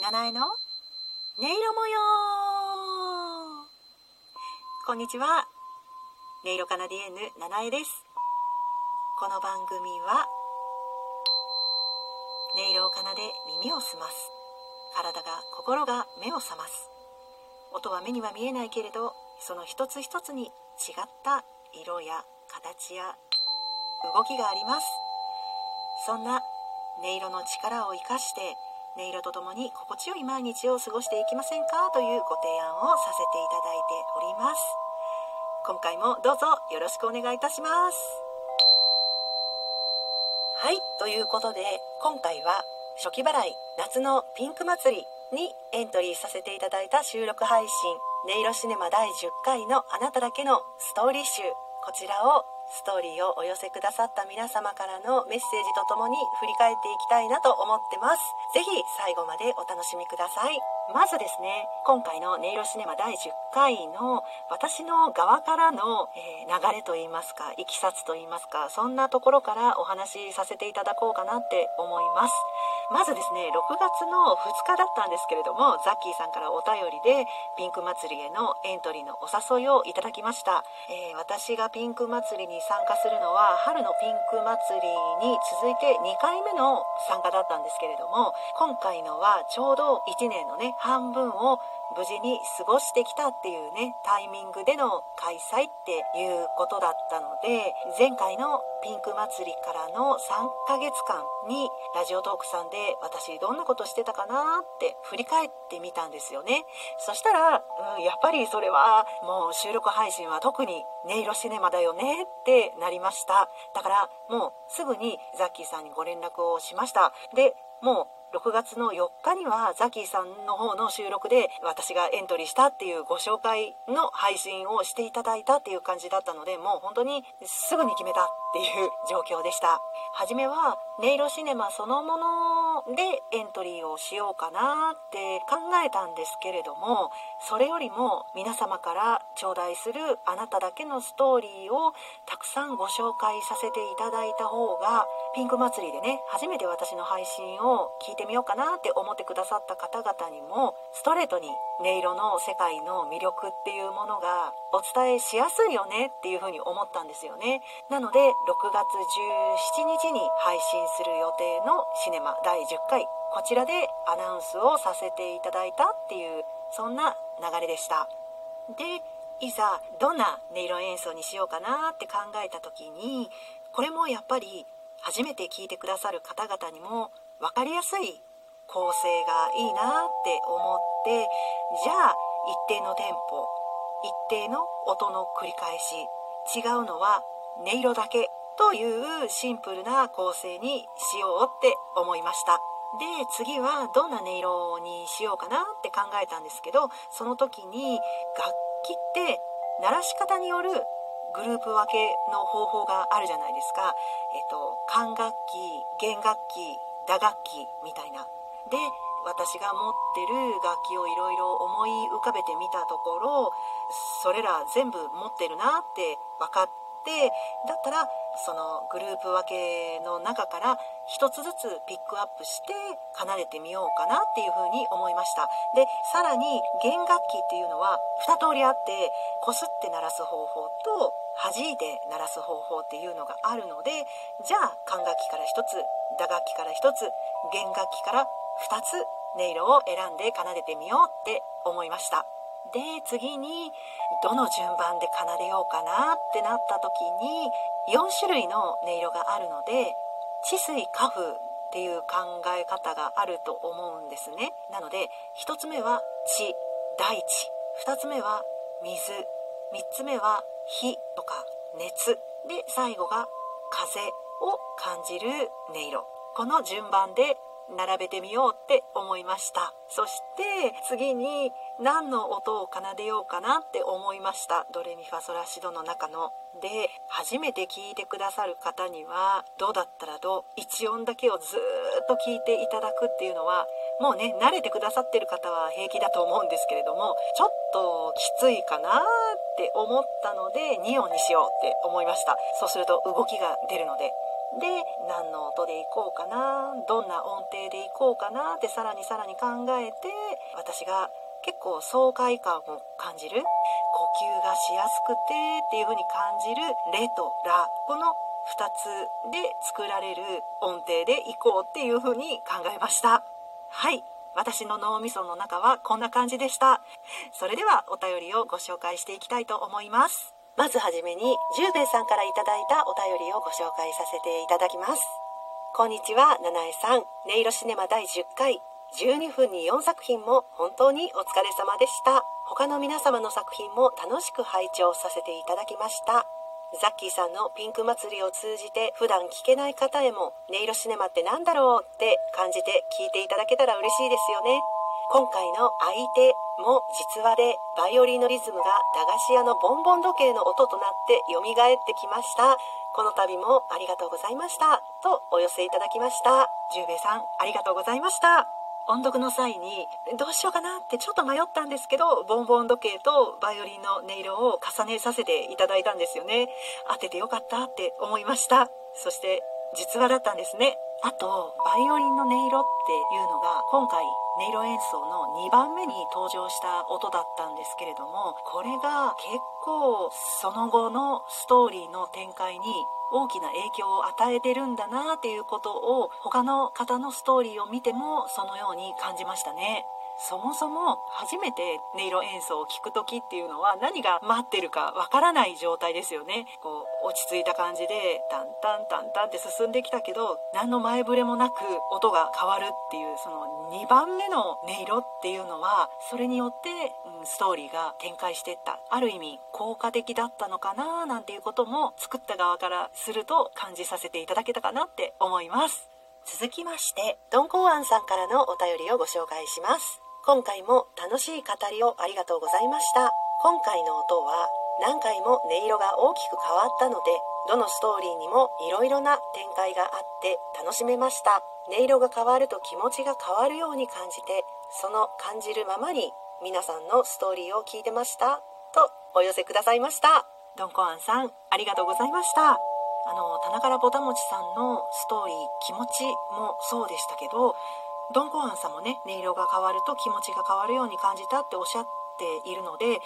七重の音色模様。こんにちは。音色カナディエンヌ七重です。この番組は音色を奏で耳を澄ます。体が心が目を覚ます。音は目には見えないけれどその一つ一つに違った色や形や動きがあります。そんな音色の力を生かして音色とともに心地よい毎日を過ごしていきませんかというご提案をさせていただいております。今回もどうぞよろしくお願いいたします。はい。ということで今回は初期払い夏のピンク祭りにエントリーさせていただいた収録配信音色シネマ第10回のあなただけのストーリー集。こちらをストーリーをお寄せくださった皆様からのメッセージとともに振り返っていきたいなと思ってます。ぜひ最後までお楽しみください。まずですね、今回の音色シネマ第10回の私の側からの、えー、流れといいますか、いきさつといいますか、そんなところからお話しさせていただこうかなって思います。まずですね、6月の2日だったんですけれども、ザッキーさんからお便りで、ピンク祭りへのエントリーのお誘いをいただきました。えー、私がピンク祭りに参加するのは、春のピンク祭りに続いて2回目の参加だったんですけれども、今回のはちょうど1年のね、半分を無事に過ごしてきたっていうねタイミングでの開催っていうことだったので前回のピンク祭りからの3ヶ月間にラジオトークさんで私どんなことしてたかなって振り返ってみたんですよね。そしたら、うん、やっぱりそれはもう収録配信は特に音色シネマだよねってなりました。だからもうすぐにザッキーさんにご連絡をしました。でもう6月の4日にはザキーさんの方の収録で私がエントリーしたっていうご紹介の配信をしていただいたっていう感じだったのでもう本当にすぐに決めたっていう状況でした。初めは音色シネマそのものでエントリーをしようかなって考えたんですけれどもそれよりも皆様から頂戴するあなただけのストーリーをたくさんご紹介させていただいた方がピンク祭りでね初めて私の配信を聞いててみようかなって思ってくださった方々にもストレートに音色の世界の魅力っていうものがお伝えしやすいよねっていうふうに思ったんですよね。なので6月17日に配信する予定のシネマ第10回こちらでアナウンスをさせていただいたっていうそんな流れでした。でいざどんな音色演奏にしようかなって考えた時にこれもやっぱり初めて聴いてくださる方々にも分かりやすい構成がいいなって思ってじゃあ一定のテンポ一定の音の繰り返し違うのは音色だけというシンプルな構成にしようって思いました。で次はどんな音色にしようかなって考えたんですけどその時に楽器って鳴らし方によるグループ分けの方法があるじゃないですか、えっと、管楽器弦楽器打楽器みたいな。で私が持ってる楽器をいろいろ思い浮かべてみたところそれら全部持ってるなって分かってだったらそのグループ分けの中から一つずつピックアップして奏でてみようかなっていうふうに思いました。でさらに弦楽器っていうのは2通りあってこすって鳴らす方法と弾いて鳴らす方法っていうのがあるのでじゃあ管楽器から1つ打楽器から1つ弦楽器から2つ音色を選んで奏でてみようって思いました。で次にどの順番で奏でようかなってなった時に4種類の音色があるので治水花風っていう考え方があると思うんですね。なので1つ目は地大地。2つ目は水。3つ目は火とか熱。で最後が風を感じる音色。この順番で並べてみようって思いました。そして次に何の音を奏でようかなって思いました。ドレミファソラシドの中の。で初めて聞いてくださる方にはどうだったらどう1音だけをずっと聞いていただくっていうのはもうね慣れてくださってる方は平気だと思うんですけれどもちょっときついかなって思ったので2音にしようって思いました。そうすると動きが出るので。で何の音でいこうかなどんな音程でいこうかなってさらにさらに考えて私が結構爽快感を感じる呼吸がしやすくてっていう風に感じるレとラこの2つで作られる音程でいこうっていう風に考えました。はい。私の脳みその中はこんな感じでした。それではお便りをご紹介していきたいと思います。まずはじめに十兵衛さんからいただいたお便りをご紹介させていただきます。こんにちは七重さん。音色シネマ第10回12分に4作品も本当にお疲れ様でした。他の皆様の作品も楽しく拝聴させていただきました。ザッキーさんのピンク祭りを通じて普段聞けない方へも音色シネマって何だろうって感じて聞いていただけたら嬉しいですよね。今回の相手も実話でバイオリンのリズムが駄菓子屋のボンボン時計の音となって蘇ってきました。この度もありがとうございました。とお寄せいただきました。十兵衛さんありがとうございました。音読の際にどうしようかなってちょっと迷ったんですけどボンボン時計とバイオリンの音色を重ねさせていただいたんですよね。当ててよかったって思いました。そして実話だったんですね。あとバイオリンの音色っていうのが今回音色演奏の2番目に登場した音だったんですけれどもこれが結構その後のストーリーの展開に大きな影響を与えてるんだなっていうことを他の方のストーリーを見てもそのように感じましたね。そもそも初めて音色演奏を聴く時っていうのは何が待ってるかわからない状態ですよねこう落ち着いた感じでタンタンタンタンって進んできたけど何の前触れもなく音が変わるっていうその2番目の音色っていうのはそれによって、うん、ストーリーが展開していった。ある意味効果的だったのかななんていうことも作った側からすると感じさせていただけたかなって思います。続きましてドンコーアンさんからのお便りをご紹介します。今回も楽しい語りをありがとうございました。今回の音は何回も音色が大きく変わったのでどのストーリーにもいろいろな展開があって楽しめました。音色が変わると気持ちが変わるように感じてその感じるままに皆さんのストーリーを聞いてました。とお寄せくださいました。ドンコアンさんありがとうございました。あの棚からぼたもちさんのストーリー気持ちもそうでしたけどドン・コアンさんもね音色が変わると気持ちが変わるように感じたっておっしゃっているので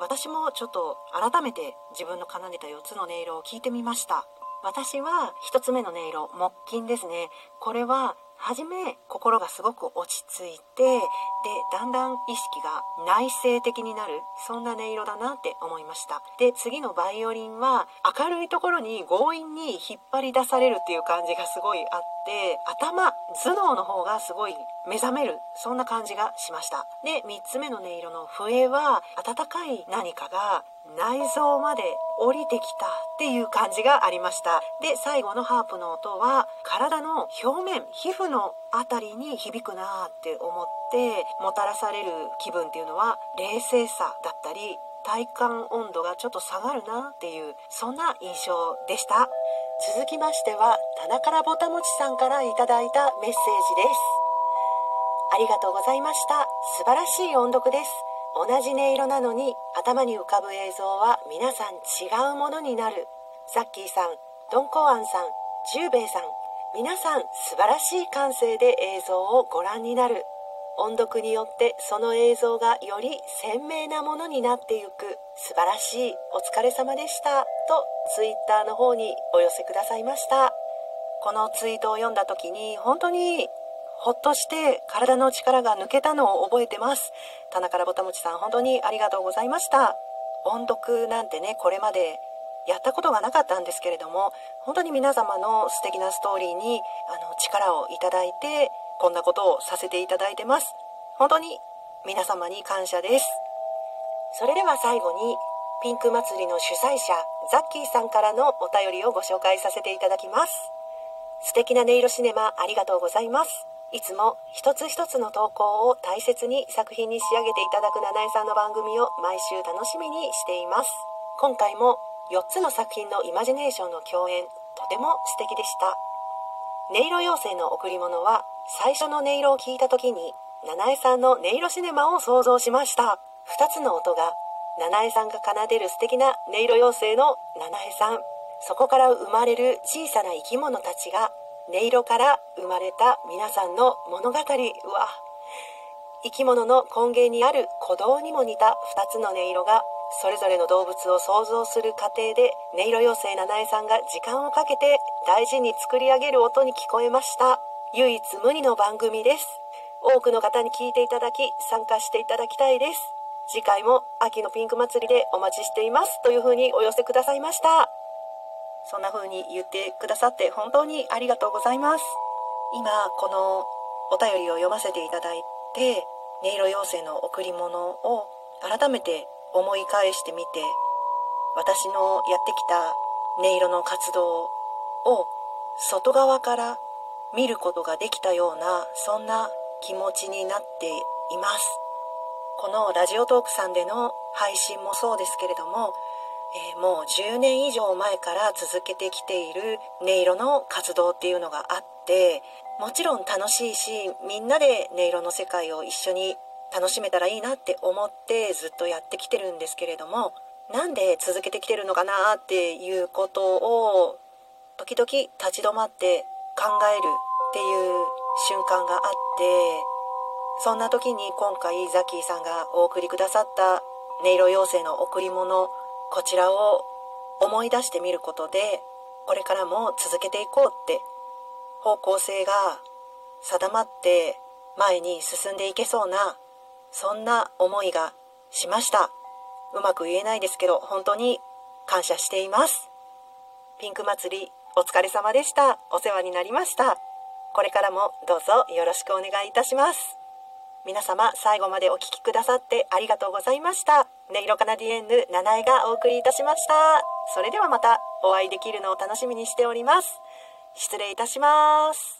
私もちょっと改めて自分の奏でた4つの音色を聞いてみました。私は1つ目の音色木琴ですね。これは初め心がすごく落ち着いてでだんだん意識が内省的になるそんな音色だなって思いました。で次のバイオリンは明るいところに強引に引っ張り出されるっていう感じがすごいあって頭頭脳の方がすごい目覚めるそんな感じがしました。で3つ目の音色の笛は温かい何かが内臓まで降りてきたっていう感じがありました。で最後のハープの音は体の表面皮膚の辺りに響くなって思ってもたらされる気分っていうのは冷静さだったり体感温度がちょっと下がるなっていうそんな印象でした。続きましては棚からぼたもちさんからいただいたメッセージです。ありがとうございました。素晴らしい音読です。同じ音色なのに頭に浮かぶ映像は皆さん違うものになる。ザッキーさんドンコアンさんジューベイさん皆さん素晴らしい感性で映像をご覧になる。音読によってその映像がより鮮明なものになってゆく。素晴らしいお疲れ様でした。とツイッターの方にお寄せくださいました。このツイートを読んだ時に本当にほっとして体の力が抜けたのを覚えてます。棚からぼたもちさん本当にありがとうございました。音読なんてねこれまでやったことがなかったんですけれども本当に皆様の素敵なストーリーにあの力をいただいてこんなことをさせていただいてます。本当に皆様に感謝です。それでは最後にピンク祭りの主催者ザッキーさんからのお便りをご紹介させていただきます。素敵な音色シネマありがとうございます。いつも一つ一つの投稿を大切に作品に仕上げていただく七重さんの番組を毎週楽しみにしています。今回も4つの作品のイマジネーションの共演とても素敵でした。音色妖精の贈り物は最初の音色を聞いた時に七重さんの音色シネマを想像しました。2つの音が七重さんが奏でる素敵な音色妖精の七重さん。そこから生まれる小さな生き物たちが音色から生まれた皆さんの物語。うわ。生き物の根源にある鼓動にも似た2つの音色がそれぞれの動物を想像する過程で音色妖精七重さんが時間をかけて大事に作り上げる音に聞こえました。唯一無二の番組です。多くの方に聞いていただき参加していただきたいです。次回も秋のピンク祭りでお待ちしています。というふうにお寄せくださいました。そんな風に言ってくださって本当にありがとうございます。今このお便りを読ませていただいて音色妖精の贈り物を改めて思い返してみて私のやってきた音色の活動を外側から見ることができたようなそんな気持ちになっています。このラジオトークさんでの配信もそうですけれどもえー、もう10年以上前から続けてきている音色の活動っていうのがあってもちろん楽しいしみんなで音色の世界を一緒に楽しめたらいいなって思ってずっとやってきてるんですけれどもなんで続けてきてるのかなっていうことを時々立ち止まって考えるっていう瞬間があってそんな時に今回ザキーさんがお送りくださった音色妖精の贈り物こちらを思い出してみることでこれからも続けていこうって方向性が定まって前に進んでいけそうなそんな思いがしました。うまく言えないですけど本当に感謝しています。ピンク祭りお疲れ様でした。お世話になりました。これからもどうぞよろしくお願いいたします。皆様最後までお聴きくださってありがとうございました。音色カナディエンヌ七重がお送りいたしました。それではまたお会いできるのを楽しみにしております。失礼いたします。